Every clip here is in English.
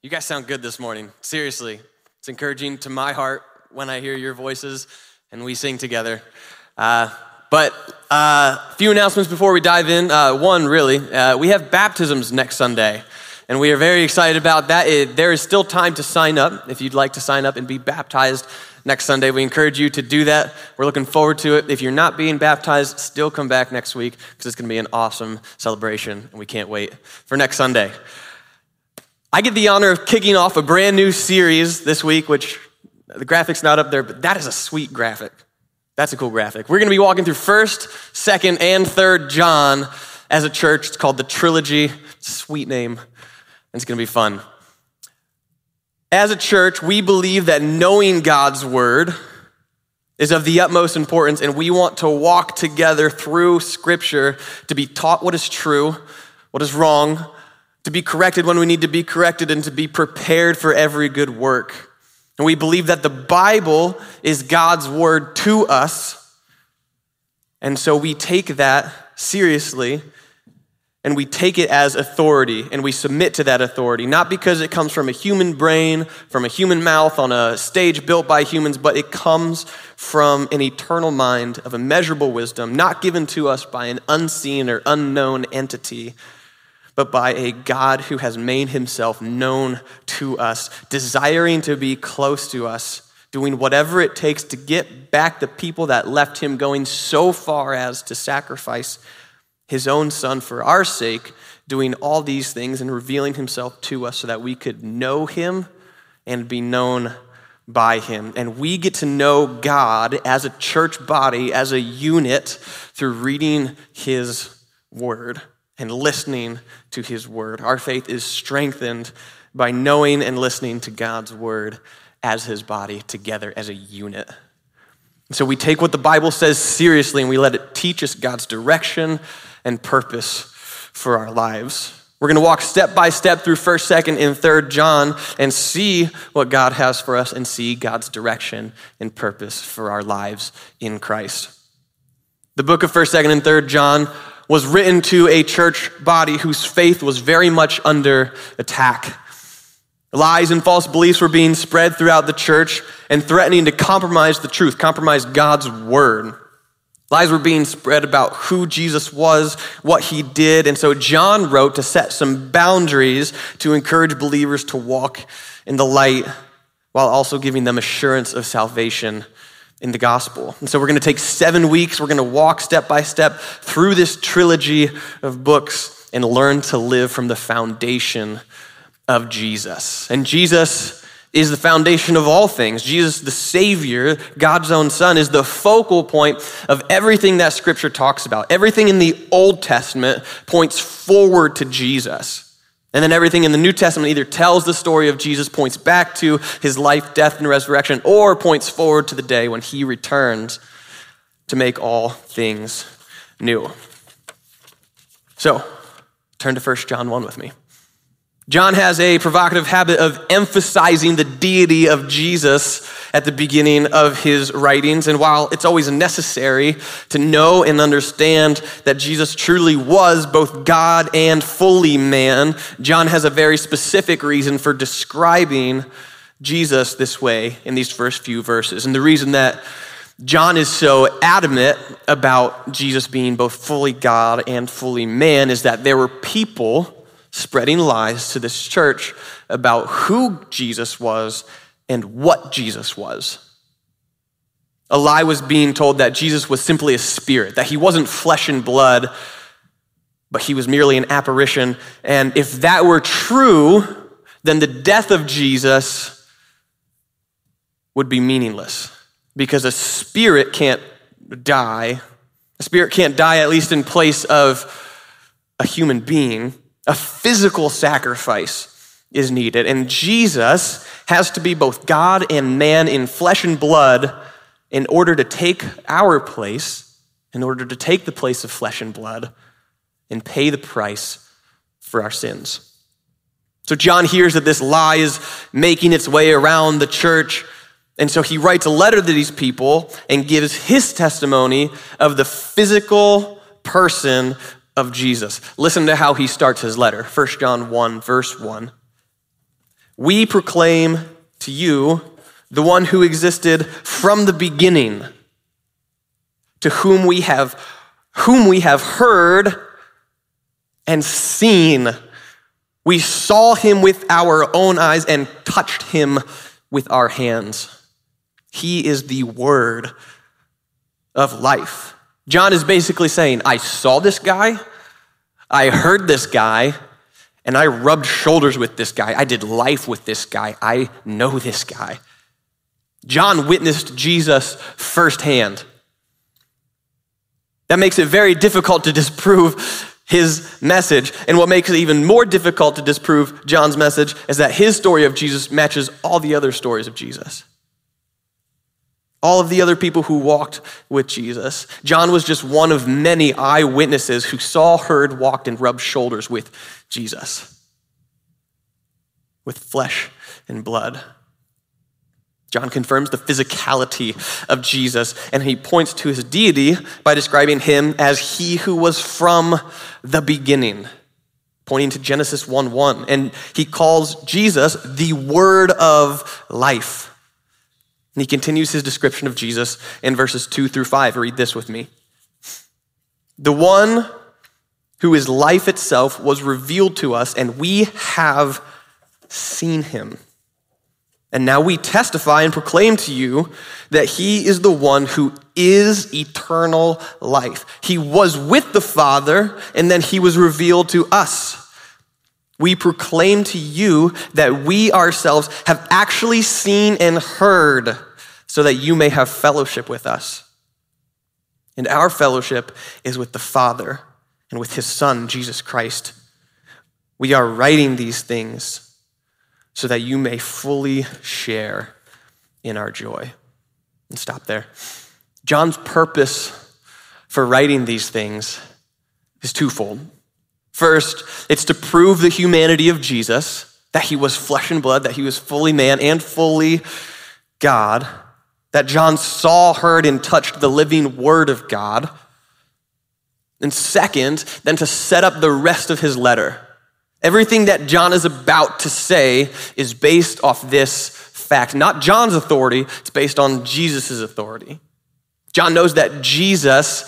You guys sound good this morning. Seriously. It's encouraging to my heart when I hear your voices and we sing together. Uh, but a uh, few announcements before we dive in. Uh, one, really, uh, we have baptisms next Sunday, and we are very excited about that. It, there is still time to sign up if you'd like to sign up and be baptized next Sunday. We encourage you to do that. We're looking forward to it. If you're not being baptized, still come back next week because it's going to be an awesome celebration, and we can't wait for next Sunday. I get the honor of kicking off a brand new series this week, which the graphic's not up there, but that is a sweet graphic. That's a cool graphic. We're going to be walking through 1st, 2nd, and 3rd John as a church. It's called the Trilogy. Sweet name. It's going to be fun. As a church, we believe that knowing God's word is of the utmost importance, and we want to walk together through Scripture to be taught what is true, what is wrong, to be corrected when we need to be corrected, and to be prepared for every good work. And we believe that the Bible is God's word to us. And so we take that seriously and we take it as authority and we submit to that authority, not because it comes from a human brain, from a human mouth on a stage built by humans, but it comes from an eternal mind of immeasurable wisdom, not given to us by an unseen or unknown entity, but by a God who has made himself known to us, desiring to be close to us, doing whatever it takes to get back the people that left him, going so far as to sacrifice his own son for our sake, doing all these things and revealing himself to us so that we could know him and be known by him. And we get to know God as a church body, as a unit, through reading his word and listening to his word. Our faith is strengthened by knowing and listening to God's word as his body together as a unit. So we take what the Bible says seriously and we let it teach us God's direction and purpose for our lives. We're going to walk step by step through 1st, 2nd, and 3rd John and see what God has for us and see God's direction and purpose for our lives in Christ. The book of 1st, 2nd, and 3rd John was written to a church body whose faith was very much under attack. Lies and false beliefs were being spread throughout the church and threatening to compromise the truth, compromise God's word. Lies were being spread about who Jesus was, what he did. And so John wrote to set some boundaries to encourage believers to walk in the light while also giving them assurance of salvation in the gospel. And so we're going to take seven weeks. We're going to walk step by step through this trilogy of books and learn to live from the foundation of Jesus. And Jesus is the foundation of all things. Jesus, the Savior, God's own Son, is the focal point of everything that Scripture talks about. Everything in the Old Testament points forward to Jesus. And then everything in the New Testament either tells the story of Jesus, points back to his life, death, and resurrection, or points forward to the day when he returns to make all things new. So, turn to 1 John 1 with me. John has a provocative habit of emphasizing the deity of Jesus at the beginning of his writings. And while it's always necessary to know and understand that Jesus truly was both God and fully man, John has a very specific reason for describing Jesus this way in these first few verses. And the reason that John is so adamant about Jesus being both fully God and fully man is that there were people spreading lies to this church about who Jesus was and what Jesus was. A lie was being told that Jesus was simply a spirit, that he wasn't flesh and blood, but he was merely an apparition. And if that were true, then the death of Jesus would be meaningless because a spirit can't die. A spirit can't die, at least in place of a human being. A physical sacrifice is needed. And Jesus has to be both God and man in flesh and blood in order to take our place, in order to take the place of flesh and blood and pay the price for our sins. So John hears that this lie is making its way around the church. And so he writes a letter to these people and gives his testimony of the physical person of Jesus. Listen to how he starts his letter. 1 John 1, verse 1. We proclaim to you the one who existed from the beginning, to whom we have whom we have heard and seen. We saw him with our own eyes and touched him with our hands. He is the word of life. John is basically saying, I saw this guy, I heard this guy, and I rubbed shoulders with this guy. I did life with this guy. I know this guy. John witnessed Jesus firsthand. That makes it very difficult to disprove his message. And what makes it even more difficult to disprove John's message is that his story of Jesus matches all the other stories of Jesus. All of the other people who walked with Jesus. John was just one of many eyewitnesses who saw, heard, walked, and rubbed shoulders with Jesus, with flesh and blood. John confirms the physicality of Jesus, and he points to his deity by describing him as he who was from the beginning, pointing to Genesis 1 1. And he calls Jesus the word of life. And he continues his description of Jesus in verses 2 through 5. Read this with me. The one who is life itself was revealed to us, and we have seen him and now we testify and proclaim to you that he is the one who is eternal life. He was with the Father, and then he was revealed to us. We proclaim to you that we ourselves have actually seen and heard, so that you may have fellowship with us. And our fellowship is with the Father and with his Son, Jesus Christ. We are writing these things so that you may fully share in our joy. And stop there. John's purpose for writing these things is twofold. First, it's to prove the humanity of Jesus, that he was flesh and blood, that he was fully man and fully God, that John saw, heard, and touched the living word of God. And second, then to set up the rest of his letter Everything that John is about to say is based off this fact. Not John's authority, it's based on Jesus' authority. John knows that Jesus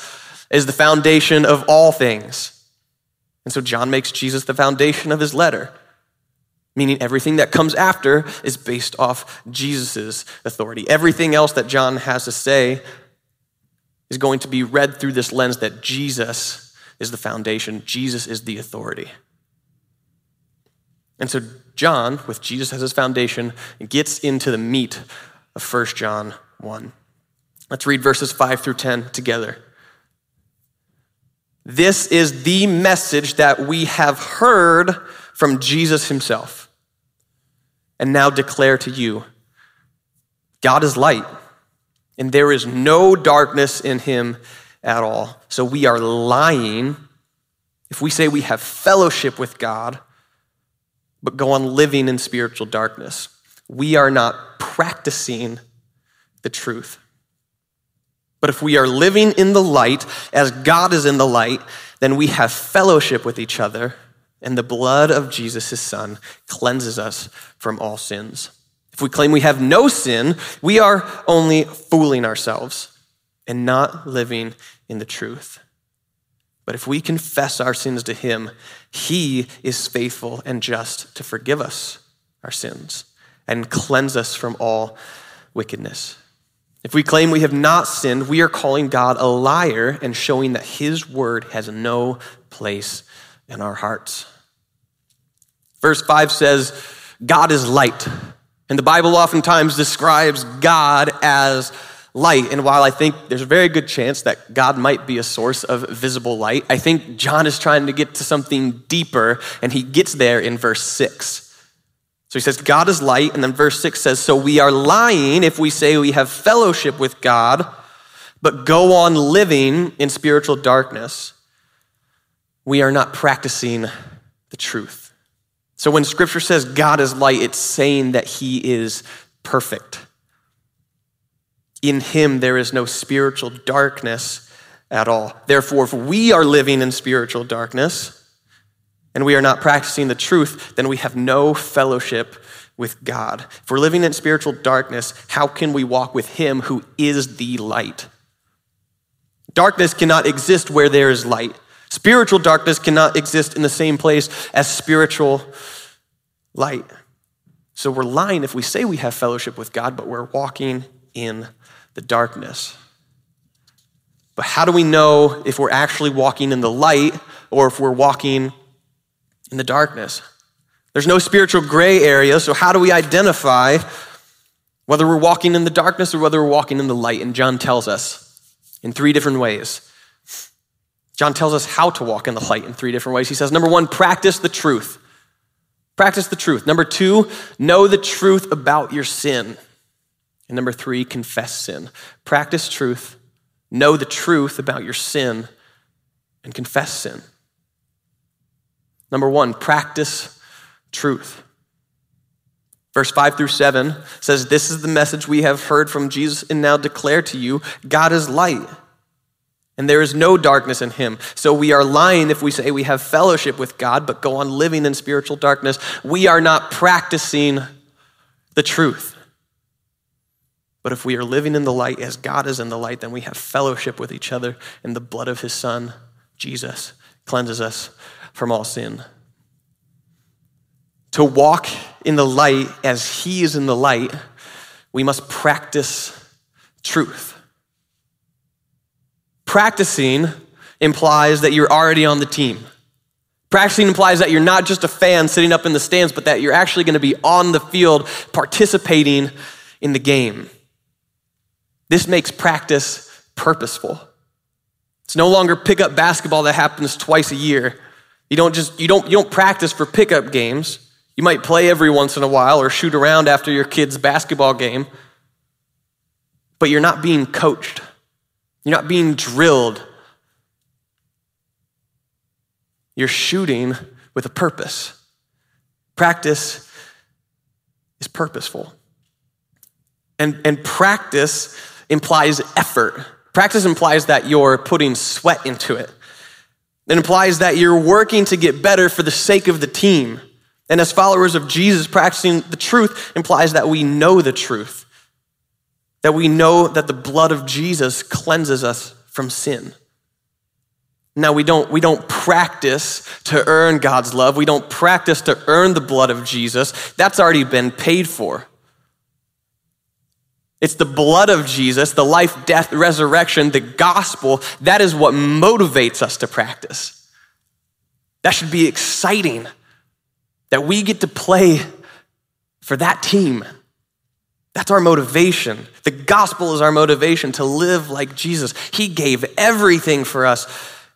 is the foundation of all things. And so John makes Jesus the foundation of his letter, meaning everything that comes after is based off Jesus' authority. Everything else that John has to say is going to be read through this lens that Jesus is the foundation, Jesus is the authority. And so John, with Jesus as his foundation, gets into the meat of 1 John 1. Let's read verses 5 through 10 together. This is the message that we have heard from Jesus himself and now declare to you God is light, and there is no darkness in him at all. So we are lying if we say we have fellowship with God but go on living in spiritual darkness. We are not practicing the truth. But if we are living in the light as God is in the light, then we have fellowship with each other, and the blood of Jesus, his son, cleanses us from all sins. If we claim we have no sin, we are only fooling ourselves and not living in the truth. But if we confess our sins to him, he is faithful and just to forgive us our sins and cleanse us from all wickedness. If we claim we have not sinned, we are calling God a liar and showing that his word has no place in our hearts. Verse 5 says, God is light. And the Bible oftentimes describes God as light. And while I think there's a very good chance that God might be a source of visible light, I think John is trying to get to something deeper, and he gets there in verse 6. So he says, God is light. And then verse 6 says, So we are lying if we say we have fellowship with God, but go on living in spiritual darkness. We are not practicing the truth. So when scripture says God is light, it's saying that he is perfect. In him, there is no spiritual darkness at all. Therefore, if we are living in spiritual darkness, and we are not practicing the truth, then we have no fellowship with God. If we're living in spiritual darkness, how can we walk with Him who is the light? Darkness cannot exist where there is light. Spiritual darkness cannot exist in the same place as spiritual light. So we're lying if we say we have fellowship with God, but we're walking in the darkness. But how do we know if we're actually walking in the light or if we're walking in the darkness. There's no spiritual gray area, so how do we identify whether we're walking in the darkness or whether we're walking in the light? And John tells us in three different ways. John tells us how to walk in the light in three different ways. He says, number one, practice the truth. Practice the truth. Number two, know the truth about your sin. And number three, confess sin. Practice truth, know the truth about your sin, and confess sin. Number one, practice truth. Verse 5 through 7 says, This is the message we have heard from Jesus and now declare to you God is light, and there is no darkness in him. So we are lying if we say we have fellowship with God, but go on living in spiritual darkness. We are not practicing the truth. But if we are living in the light as God is in the light, then we have fellowship with each other, and the blood of his Son, Jesus, cleanses us from all sin. To walk in the light as He is in the light, we must practice truth. Practicing implies that you're already on the team. Practicing implies that you're not just a fan sitting up in the stands, but that you're actually going to be on the field participating in the game. This makes practice purposeful. It's no longer pickup basketball that happens twice a year. You don't just you don't you don't practice for pickup games. You might play every once in a while or shoot around after your kid's basketball game. But you're not being coached. You're not being drilled. You're shooting with a purpose. Practice is purposeful. And, and practice implies effort. Practice implies that you're putting sweat into it. It implies that you're working to get better for the sake of the team. And as followers of Jesus, practicing the truth implies that we know the truth, that we know that the blood of Jesus cleanses us from sin. Now, we don't, we don't practice to earn God's love. We don't practice to earn the blood of Jesus. That's already been paid for. It's the blood of Jesus, the life, death, resurrection, the gospel. That is what motivates us to practice. That should be exciting that we get to play for that team. That's our motivation. The gospel is our motivation to live like Jesus. He gave everything for us.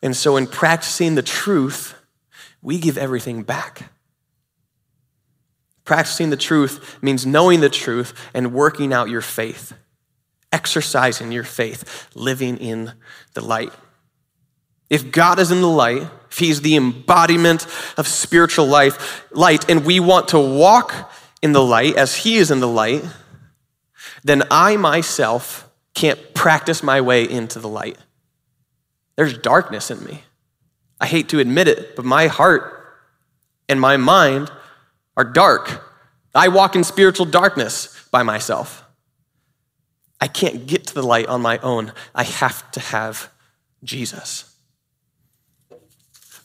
And so, in practicing the truth, we give everything back. Practicing the truth means knowing the truth and working out your faith, exercising your faith, living in the light. If God is in the light, if He's the embodiment of spiritual life, light, and we want to walk in the light as He is in the light, then I myself can't practice my way into the light. There's darkness in me. I hate to admit it, but my heart and my mind are dark. I walk in spiritual darkness by myself. I can't get to the light on my own. I have to have Jesus.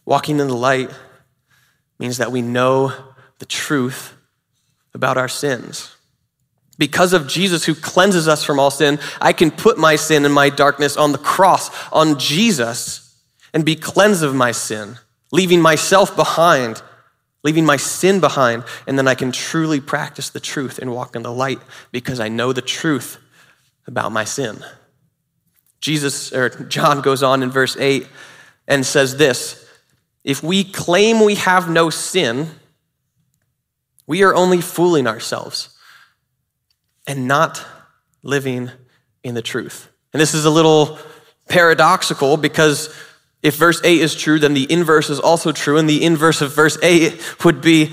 Walking in the light means that we know the truth about our sins. Because of Jesus who cleanses us from all sin, I can put my sin and my darkness on the cross, on Jesus, and be cleansed of my sin, leaving myself behind, leaving my sin behind, and then I can truly practice the truth and walk in the light because I know the truth about my sin. Jesus or John goes on in verse 8 and says this, if we claim we have no sin, we are only fooling ourselves and not living in the truth. And this is a little paradoxical because if verse 8 is true, then the inverse is also true. And the inverse of verse 8 would be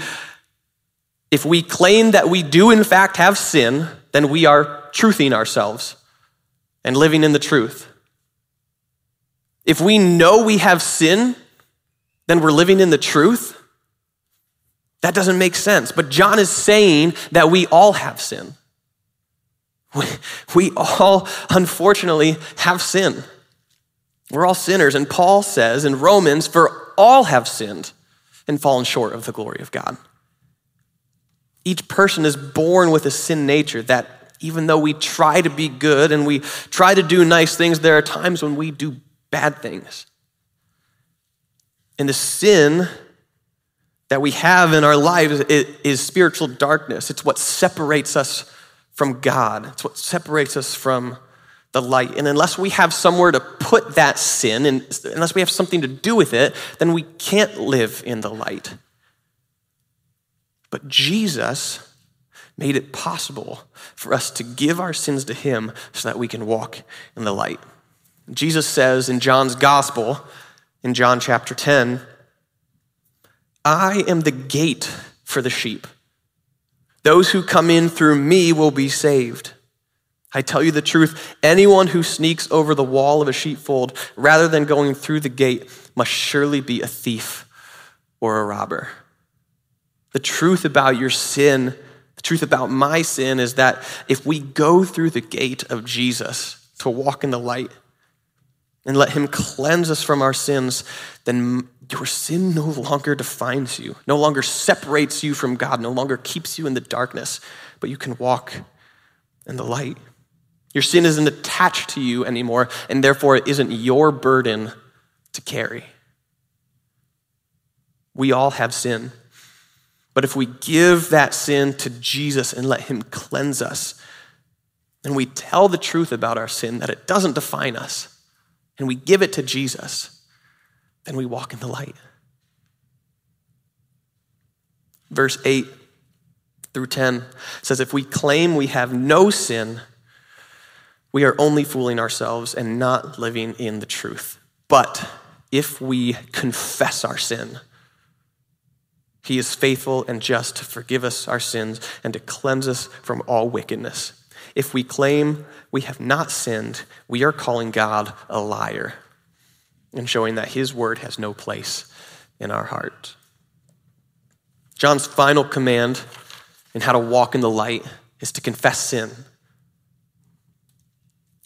if we claim that we do in fact have sin, then we are truthing ourselves and living in the truth. If we know we have sin, then we're living in the truth. That doesn't make sense. But John is saying that we all have sin. We, we all, unfortunately, have sin. We're all sinners. And Paul says in Romans, for all have sinned and fallen short of the glory of God. Each person is born with a sin nature that even though we try to be good and we try to do nice things, there are times when we do bad things. And the sin that we have in our lives is spiritual darkness. It's what separates us from God. It's what separates us from the light. And unless we have somewhere to put that sin, and unless we have something to do with it, then we can't live in the light. But Jesus made it possible for us to give our sins to Him so that we can walk in the light. Jesus says in John's gospel, in John chapter 10, I am the gate for the sheep. Those who come in through me will be saved. I tell you the truth anyone who sneaks over the wall of a sheepfold rather than going through the gate must surely be a thief or a robber. The truth about your sin, the truth about my sin, is that if we go through the gate of Jesus to walk in the light and let Him cleanse us from our sins, then your sin no longer defines you, no longer separates you from God, no longer keeps you in the darkness, but you can walk in the light. Your sin isn't attached to you anymore, and therefore it isn't your burden to carry. We all have sin. But if we give that sin to Jesus and let Him cleanse us, and we tell the truth about our sin, that it doesn't define us, and we give it to Jesus, then we walk in the light. Verse 8 through 10 says, If we claim we have no sin, we are only fooling ourselves and not living in the truth. But if we confess our sin, he is faithful and just to forgive us our sins and to cleanse us from all wickedness. If we claim we have not sinned, we are calling God a liar and showing that his word has no place in our heart. John's final command in how to walk in the light is to confess sin.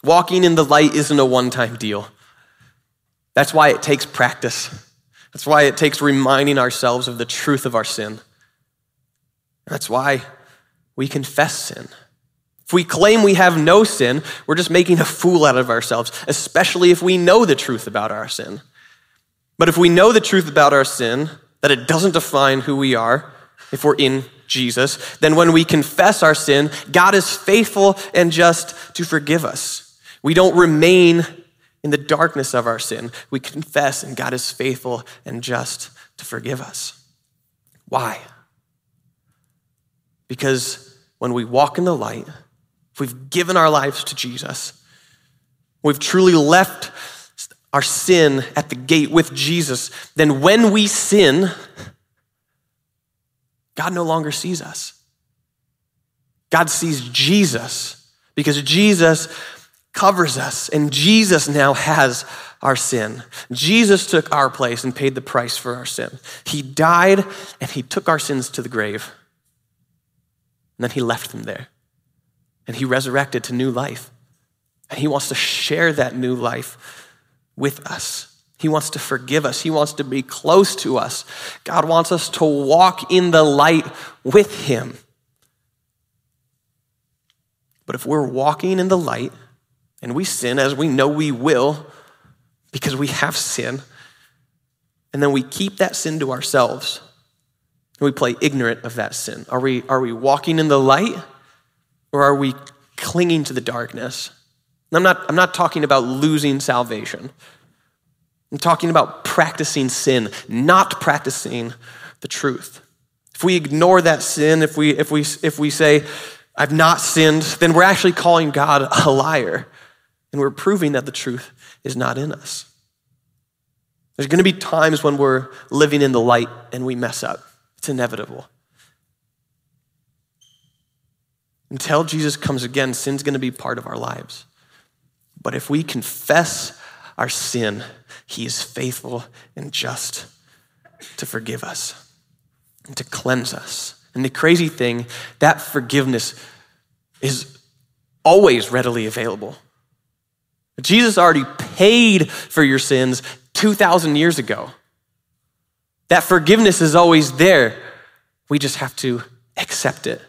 Walking in the light isn't a one time deal. That's why it takes practice. That's why it takes reminding ourselves of the truth of our sin. That's why we confess sin. If we claim we have no sin, we're just making a fool out of ourselves, especially if we know the truth about our sin. But if we know the truth about our sin, that it doesn't define who we are, if we're in Jesus, then when we confess our sin, God is faithful and just to forgive us. We don't remain in the darkness of our sin. We confess, and God is faithful and just to forgive us. Why? Because when we walk in the light, we've given our lives to Jesus, we've truly left our sin at the gate with Jesus, then when we sin, God no longer sees us. God sees Jesus because Jesus covers us, and Jesus now has our sin. Jesus took our place and paid the price for our sin. He died and he took our sins to the grave. And then he left them there and he resurrected to new life. And he wants to share that new life with us. He wants to forgive us. He wants to be close to us. God wants us to walk in the light with him. But if we're walking in the light and we sin as we know we will because we have sin, and then we keep that sin to ourselves and we play ignorant of that sin, are we, are we walking in the light or are we clinging to the darkness? I'm not, I'm not talking about losing salvation. I'm talking about practicing sin, not practicing the truth. If we ignore that sin, if we, if we, if we say, I've not sinned, then we're actually calling God a liar. And we're proving that the truth is not in us. There's going to be times when we're living in the light and we mess up. It's inevitable. Until Jesus comes again, sin's going to be part of our lives. But if we confess our sin, he is faithful and just to forgive us and to cleanse us. And the crazy thing, that forgiveness is always readily available. Jesus already paid for your sins 2,000 years ago. That forgiveness is always there. We just have to accept it.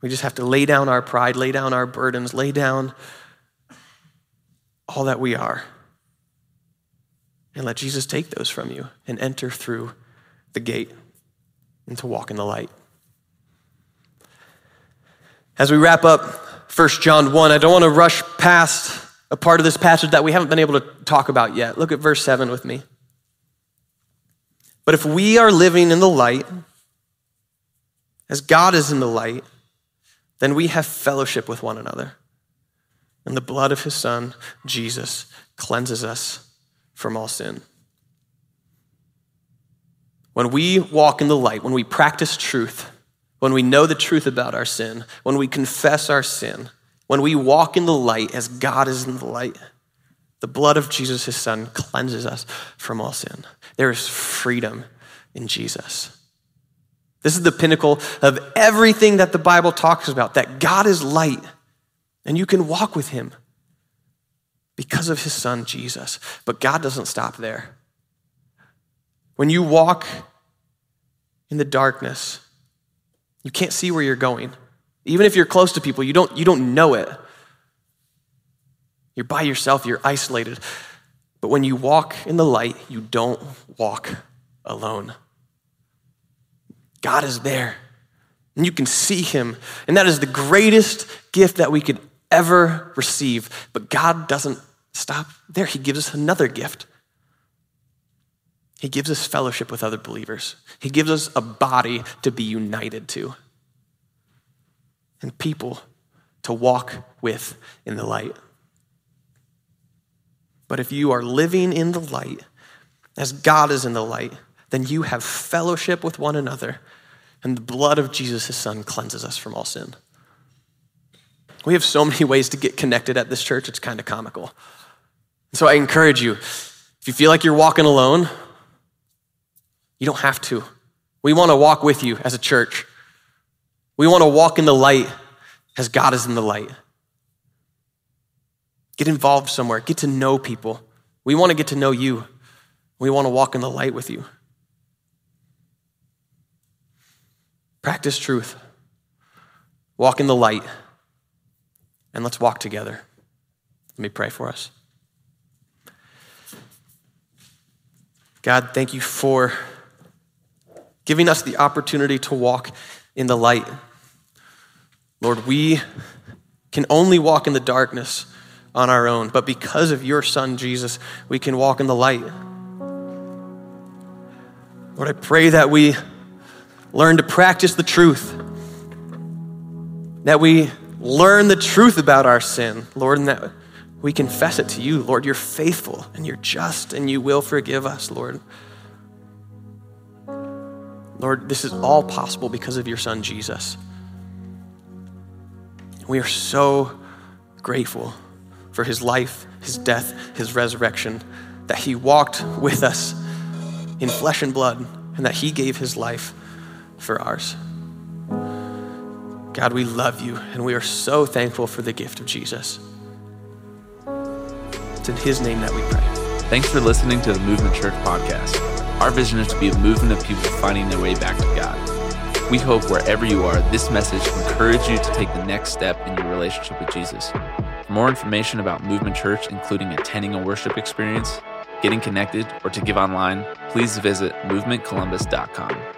We just have to lay down our pride, lay down our burdens, lay down all that we are, and let Jesus take those from you and enter through the gate and to walk in the light. As we wrap up 1 John 1, I don't want to rush past a part of this passage that we haven't been able to talk about yet. Look at verse 7 with me. But if we are living in the light, as God is in the light, then we have fellowship with one another. And the blood of his Son, Jesus, cleanses us from all sin. When we walk in the light, when we practice truth, when we know the truth about our sin, when we confess our sin, when we walk in the light as God is in the light, the blood of Jesus, his son, cleanses us from all sin. There is freedom in Jesus. This is the pinnacle of everything that the Bible talks about that God is light and you can walk with him because of his son, Jesus. But God doesn't stop there. When you walk in the darkness, you can't see where you're going. Even if you're close to people, you don't, you don't know it. You're by yourself, you're isolated. But when you walk in the light, you don't walk alone. God is there, and you can see him. And that is the greatest gift that we could ever receive. But God doesn't stop there, He gives us another gift. He gives us fellowship with other believers. He gives us a body to be united to and people to walk with in the light. But if you are living in the light as God is in the light, then you have fellowship with one another, and the blood of Jesus, his son, cleanses us from all sin. We have so many ways to get connected at this church, it's kind of comical. So I encourage you, if you feel like you're walking alone, you don't have to. We want to walk with you as a church. We want to walk in the light as God is in the light. Get involved somewhere, get to know people. We want to get to know you. We want to walk in the light with you. Practice truth. Walk in the light. And let's walk together. Let me pray for us. God, thank you for giving us the opportunity to walk in the light. Lord, we can only walk in the darkness on our own, but because of your Son, Jesus, we can walk in the light. Lord, I pray that we learn to practice the truth, that we learn the truth about our sin, Lord, and that we confess it to you. Lord, you're faithful and you're just and you will forgive us, Lord. Lord, this is all possible because of your Son, Jesus. We are so grateful for his life, his death, his resurrection, that he walked with us in flesh and blood, and that he gave his life for ours. God, we love you, and we are so thankful for the gift of Jesus. It's in his name that we pray. Thanks for listening to the Movement Church podcast. Our vision is to be a movement of people finding their way back to God. We hope wherever you are, this message encourages you to take the next step in your relationship with Jesus. For more information about Movement Church, including attending a worship experience, getting connected, or to give online, please visit movementcolumbus.com.